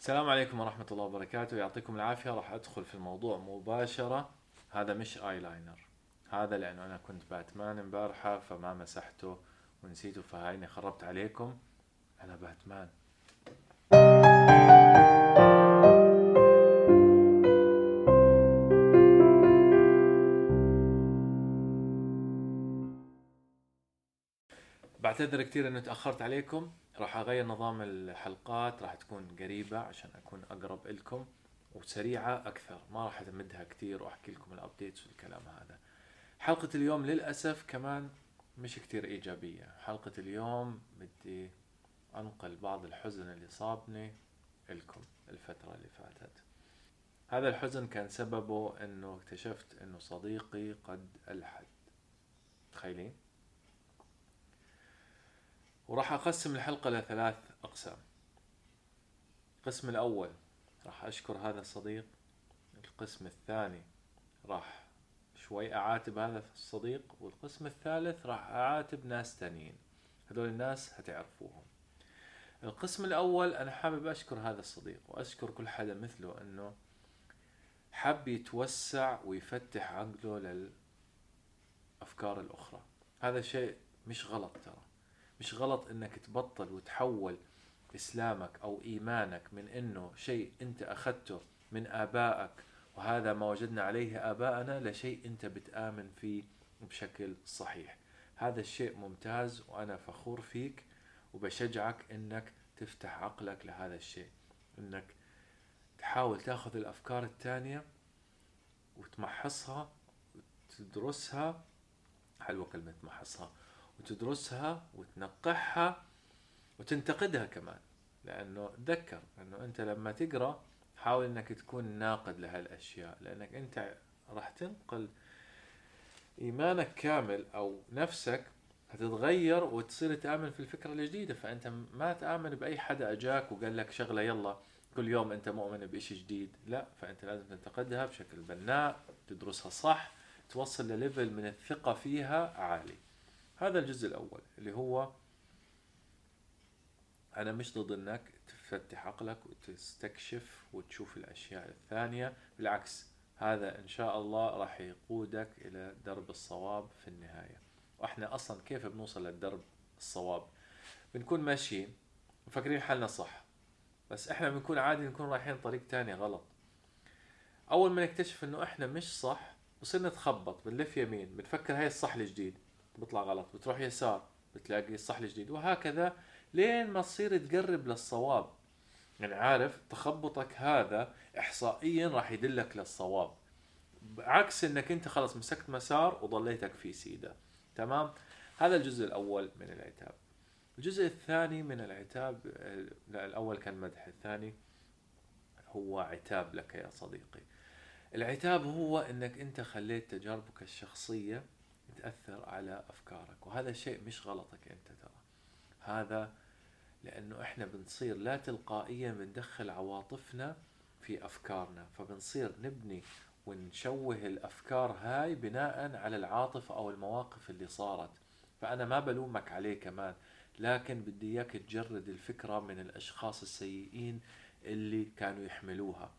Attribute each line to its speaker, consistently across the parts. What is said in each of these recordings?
Speaker 1: السلام عليكم ورحمة الله وبركاته. يعطيكم العافية. راح أدخل في الموضوع مباشرة. هذا مش آي لاينر هذا لأنه أنا كنت باتمان امبارحة فما مسحته ونسيته فهايني خربت عليكم. أنا باتمان. بعتذر كثير إنه تأخرت عليكم. راح أغير نظام الحلقات راح تكون قريبة عشان أكون أقرب لكم وسريعة أكثر. ما راح امدها كثير وأحكي لكم الابديتس والكلام هذا. حلقة اليوم للأسف كمان مش كثير إيجابية. حلقة اليوم بدي أنقل بعض الحزن اللي صابني لكم الفترة اللي فاتت. هذا الحزن كان سببه إنه اكتشفت إنه صديقي قد ألحد. تخيلين؟ وراح أقسم الحلقة لثلاث أقسام. القسم الأول راح أشكر هذا الصديق. القسم الثاني راح شوي أعاتب هذا الصديق. والقسم الثالث راح أعاتب ناس تانيين. هذول الناس هتعرفوهم. القسم الأول أنا حابب أشكر هذا الصديق وأشكر كل حدا مثله أنه حب يتوسع ويفتح عقله للأفكار الأخرى. هذا شيء مش غلط ترى. مش غلط إنك تبطل وتحول إسلامك أو إيمانك من إنه شيء أنت أخذته من آبائك وهذا ما وجدنا عليه آباءنا لشيء أنت بتآمن فيه بشكل صحيح. هذا الشيء ممتاز وأنا فخور فيك وبشجعك إنك تفتح عقلك لهذا الشيء إنك تحاول تأخذ الأفكار الثانية وتمحصها وتدرسها حلوة كلمة تمحصها. وتدرسها وتنقحها وتنتقدها كمان. لأنه تذكر إنه أنت لما تقرأ حاول إنك تكون ناقد لهالأشياء لأنك أنت راح تنقل إيمانك كامل أو نفسك هتتغير وتصير تآمن في الفكرة الجديدة. فأنت ما تآمن بأي حدا أجاك وقال لك شغلة يلا كل يوم أنت مؤمن بإشي جديد. لا فأنت لازم تنتقدها بشكل بناء تدرسها صح توصل لليفل من الثقة فيها عالي. هذا الجزء الأول اللي هو أنا مش ضد إنك تفتح عقلك وتستكشف وتشوف الأشياء الثانية بالعكس هذا إن شاء الله راح يقودك إلى درب الصواب في النهاية. وإحنا أصلا كيف بنوصل للدرب الصواب؟ بنكون ماشيين مفكرين حالنا صح بس إحنا بنكون عادي نكون رايحين طريق تاني غلط. أول ما نكتشف إنه إحنا مش صح بصير نتخبط بنلف يمين بنفكر هاي الصح الجديد. بيطلع غلط بتروح يسار بتلاقي الصح الجديد. وهكذا لين ما تصير تقرب للصواب. يعني عارف تخبطك هذا احصائيا راح يدلك للصواب. عكس إنك أنت خلص مسكت مسار وضليتك في سيدة. تمام؟ هذا الجزء الأول من العتاب. الجزء الثاني من العتاب لا الأول كان مدح الثاني هو عتاب لك يا صديقي. العتاب هو إنك أنت خليت تجاربك الشخصية تأثر على أفكارك. وهذا شيء مش غلطك أنت ترى. هذا لأنه إحنا بنصير لا تلقائيا بندخل عواطفنا في أفكارنا. فبنصير نبني ونشوه الأفكار هاي بناء على العاطفة أو المواقف اللي صارت. فأنا ما بلومك عليه كمان. لكن بدي إياك تجرد الفكرة من الأشخاص السيئين اللي كانوا يحملوها.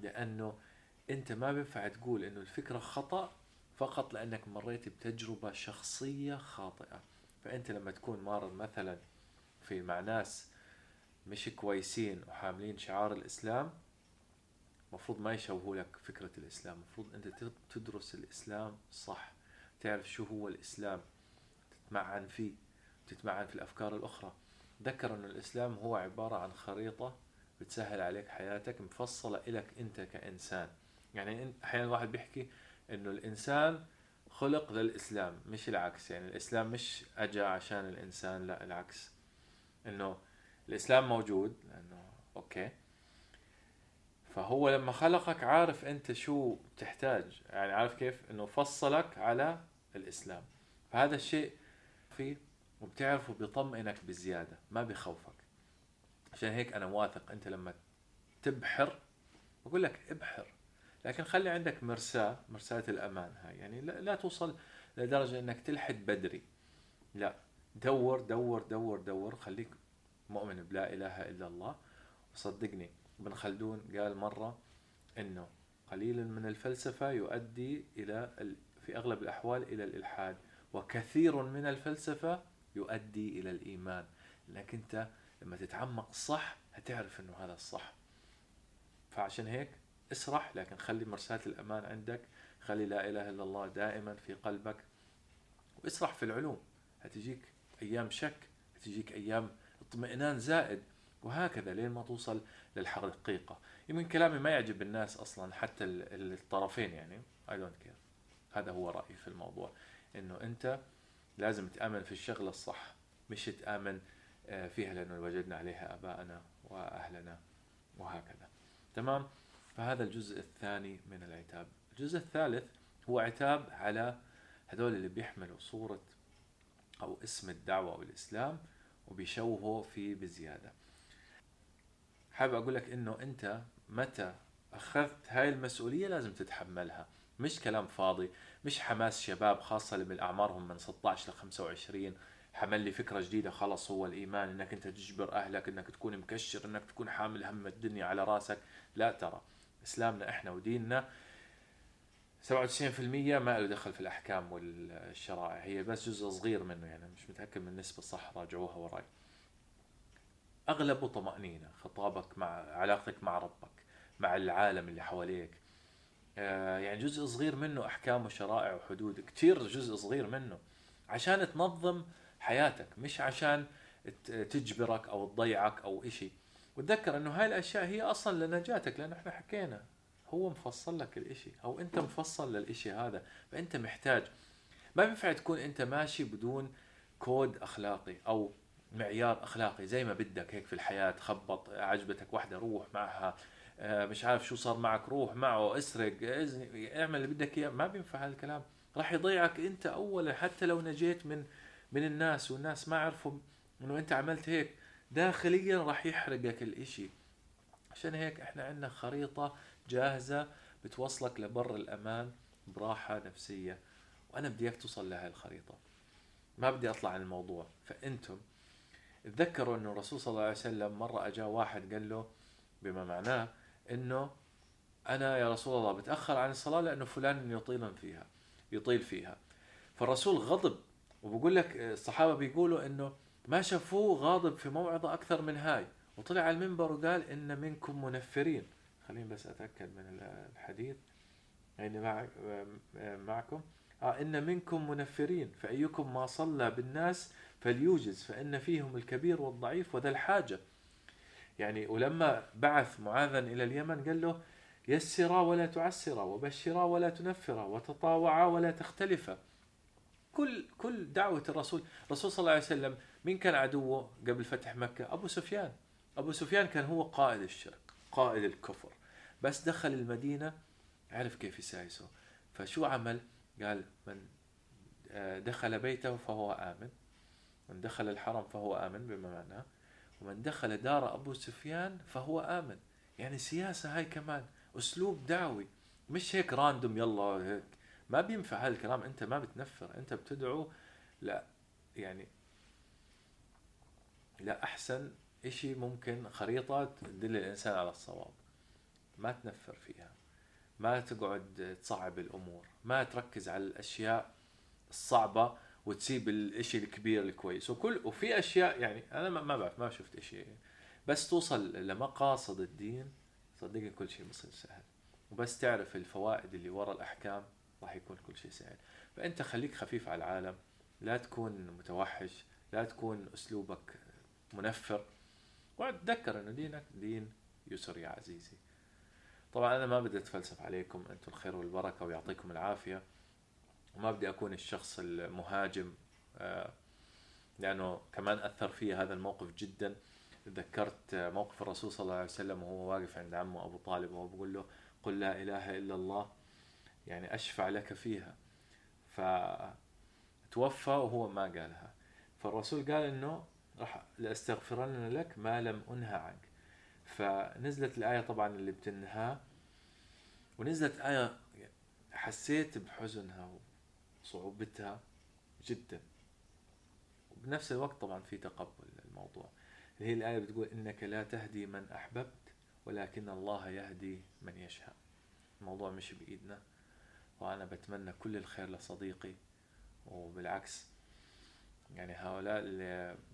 Speaker 1: لأنه أنت ما بينفع تقول إنه الفكرة خطأ فقط لأنك مريت بتجربة شخصية خاطئة. فأنت لما تكون مار مثلا في مع ناس مش كويسين وحاملين شعار الإسلام مفروض ما يشوهوا لك فكرة الإسلام. مفروض أنت تدرس الإسلام صح تعرف شو هو الإسلام تتمعن فيه تتمعن في الأفكار الأخرى. ذكر أن الإسلام هو عبارة عن خريطة بتسهل عليك حياتك مفصلة إلك أنت كإنسان. يعني أحيانا الواحد بيحكي إنه الإنسان خلق للإسلام مش العكس. يعني الإسلام مش اجى عشان الإنسان لا العكس. إنه الإسلام موجود لأنه أوكي. فهو لما خلقك عارف أنت شو تحتاج. يعني عارف كيف؟ إنه فصلك على الإسلام. فهذا الشيء فيه وبتعرفه بيطمئنك بزيادة ما بخوفك عشان هيك أنا واثق أنت لما تبحر بقول لك ابحر. لكن خلي عندك مرساة مرساة الأمان هاي. يعني لا, توصل لدرجة أنك تلحد بدري. لا دور دور دور دور. خليك مؤمن بلا إله إلا الله. وصدقني ابن خلدون قال مرة إنه قليل من الفلسفة يؤدي إلى في أغلب الأحوال إلى الإلحاد وكثير من الفلسفة يؤدي إلى الإيمان. لانك أنت لما تتعمق صح هتعرف إنه هذا الصح. فعشان هيك اسرح لكن خلي مرساة الأمان عندك. خلي لا إله إلا الله دائما في قلبك. واسرح في العلوم. هتجيك أيام شك هتجيك أيام اطمئنان زائد. وهكذا لين ما توصل للحقيقة. يمكن كلامي ما يعجب الناس أصلا حتى الطرفين يعني. I don't care. هذا هو رأيي في الموضوع. إنه أنت لازم تآمن في الشغلة الصح. مش تآمن آه، فيها لأنه وجدنا عليها آباءنا وأهلنا وهكذا. تمام؟ فهذا الجزء الثاني من العتاب. الجزء الثالث هو عتاب على هذول اللي بيحملوا صورة أو اسم الدعوة والإسلام وبيشوهوا فيه بزيادة. حابب أقول لك إنه أنت متى أخذت هاي المسؤولية لازم تتحملها. مش كلام فاضي مش حماس شباب خاصة اللي من أعمارهم من 16 ل 25 حمل لي فكرة جديدة خلص هو الإيمان إنك أنت تجبر أهلك إنك تكون مكشر إنك تكون حامل هم الدنيا على رأسك. لا ترى. إسلامنا إحنا وديننا 97% ما له دخل في الأحكام والشرائع. هي بس جزء صغير منه يعني مش متأكد من النسبة صح راجعوها وراي. أغلبه طمأنينة خطابك مع علاقتك مع ربك مع العالم اللي حواليك. آه، يعني جزء صغير منه أحكام وشرائع وحدود كتير جزء صغير منه عشان تنظم حياتك مش عشان تجبرك أو تضيعك أو إشي. وتذكر إنه هاي الأشياء هي أصلا لنجاتك لأنه إحنا حكينا. هو مفصل لك الإشي أو أنت مفصل للإشي هذا فأنت محتاج. ما بينفع تكون أنت ماشي بدون كود أخلاقي أو معيار أخلاقي زي ما بدك هيك في الحياة خبط عجبتك واحدة روح معها. آه، مش عارف شو صار معك روح معه اسرق اعمل اللي بدك إياه. ما بينفع هالكلام. راح يضيعك أنت اولا حتى لو نجيت من من الناس والناس ما عرفوا إنه أنت عملت هيك. داخليا راح يحرقك الإشي. عشان هيك إحنا عندنا خريطة جاهزة بتوصلك لبر الأمان براحة نفسية. وأنا بدي إياك توصل لهي الخريطة. ما بدي أطلع عن الموضوع. فأنتم تذكروا إنه الرسول صلى الله عليه وسلم مرة أجا واحد قال له بما معناه إنه أنا يا رسول الله بتأخر عن الصلاة لأنه فلان يطيل فيها يطيل فيها. فالرسول غضب. وبقول لك الصحابة بيقولوا إنه ما شافوه غاضب في موعظة أكثر من هاي. وطلع على المنبر وقال إن منكم منفرين. خليني بس أتأكد من الحديث. يعني مع معكم. آه إن منكم منفرين. فأيكم ما صلى بالناس فليوجز. فإن فيهم الكبير والضعيف وذا الحاجة. يعني ولما بعث معاذا إلى اليمن قال له يسرا ولا تعسرا وبشرا ولا تنفرا وتطاوعا ولا تختلفا. كل كل دعوة الرسول. الرسول صلى الله عليه وسلم مين كان عدوه قبل فتح مكة؟ أبو سفيان. أبو سفيان كان هو قائد الشرك قائد الكفر. بس دخل المدينة عرف كيف يسايسه. فشو عمل؟ قال من آه، دخل بيته فهو آمن. من دخل الحرم فهو آمن بما معناه. ومن دخل دار أبو سفيان فهو آمن. يعني سياسة هاي كمان أسلوب دعوي. مش هيك راندوم يلا هيك. ما بينفع هالكلام. أنت ما بتنفر أنت بتدعو. لا يعني لا أحسن إشي ممكن خريطة تدل الإنسان على الصواب. ما تنفر فيها ما تقعد تصعب الأمور ما تركز على الأشياء الصعبة وتسيب الإشي الكبير الكويس. وكل وفي أشياء يعني أنا ما بعرف ما شفت إشي. بس توصل لمقاصد الدين صدقني كل شيء بصير سهل. وبس تعرف الفوائد اللي ورا الأحكام راح يكون كل شيء سهل. فأنت خليك خفيف على العالم لا تكون متوحش لا تكون أسلوبك منفر. وتذكر انه دينك دين يسر يا عزيزي. طبعا أنا ما بدي أتفلسف عليكم أنتم الخير والبركة ويعطيكم العافية. وما بدي أكون الشخص المهاجم آه، لأنه كمان أثر في هذا الموقف جدا. تذكرت موقف الرسول صلى الله عليه وسلم وهو واقف عند عمه أبو طالب وهو بيقول له قل لا إله إلا الله يعني أشفع لك فيها. فتوفى وهو ما قالها. فالرسول قال إنه راح لاستغفرن لك ما لم أنهى عنك. فنزلت الآية طبعا اللي بتنهى ونزلت آية حسيت بحزنها صعوبتها جدا. وبنفس الوقت طبعا في تقبل الموضوع اللي هي الآية بتقول إنك لا تهدي من أحببت ولكن الله يهدي من يشاء. الموضوع مش بإيدنا وأنا بتمنى كل الخير لصديقي وبالعكس يعني هؤلاء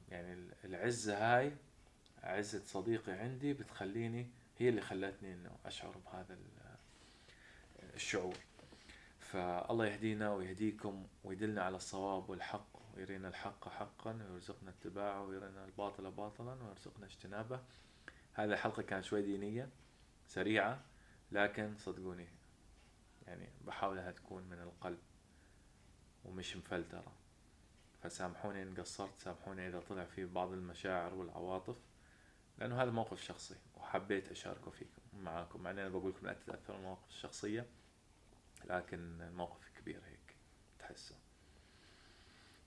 Speaker 1: يعني العزة هاي عزة صديقي عندي بتخليني هي اللي خلتني إنه أشعر بهذا الشعور. فالله يهدينا ويهديكم ويدلنا على الصواب والحق ويرينا الحق حقا ويرزقنا اتباعه ويرينا الباطل باطلا ويرزقنا اجتنابه. هذه الحلقة كانت شوي دينية سريعة لكن صدقوني يعني بحاول إنها تكون من القلب ومش مفلترة. فسامحوني إن قصرت سامحوني إذا طلع فيه بعض المشاعر والعواطف لأنه هذا موقف شخصي وحبيت أشاركه فيكم معاكم. مع أنا بقول لكم لا تتأثروا المواقف الشخصية لكن الموقف كبير هيك تحسه.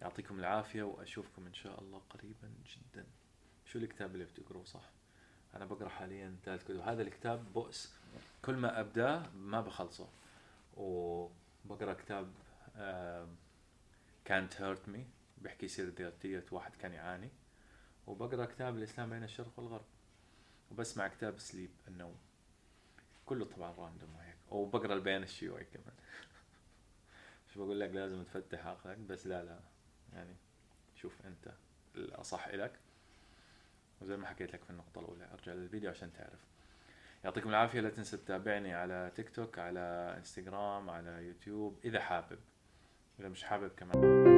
Speaker 1: يعطيكم العافية وأشوفكم إن شاء الله قريبا جدا. شو الكتاب اللي بتقروه صح؟ أنا بقرأ حاليا ثالث كتب هذا الكتاب بؤس. كل ما ابداه ما بخلصه. وبقرأ كتاب كانت هيرت مي بيحكي سيرة ذاتية واحد كان يعاني وبقرأ كتاب الإسلام بين الشرق والغرب وبسمع كتاب sleep النوم. كله طبعا random وهيك وبقرأ البيان الشيوعي كمان. مش بقول لك؟ لازم تفتح عقلك بس لا لا. يعني شوف أنت الأصح لك وزي ما حكيت لك في النقطة الأولى أرجع للفيديو عشان تعرف. يعطيكم العافية لا تنسى تتابعني على تيك توك على إنستغرام على يوتيوب إذا حابب. إذا مش حابب كمان.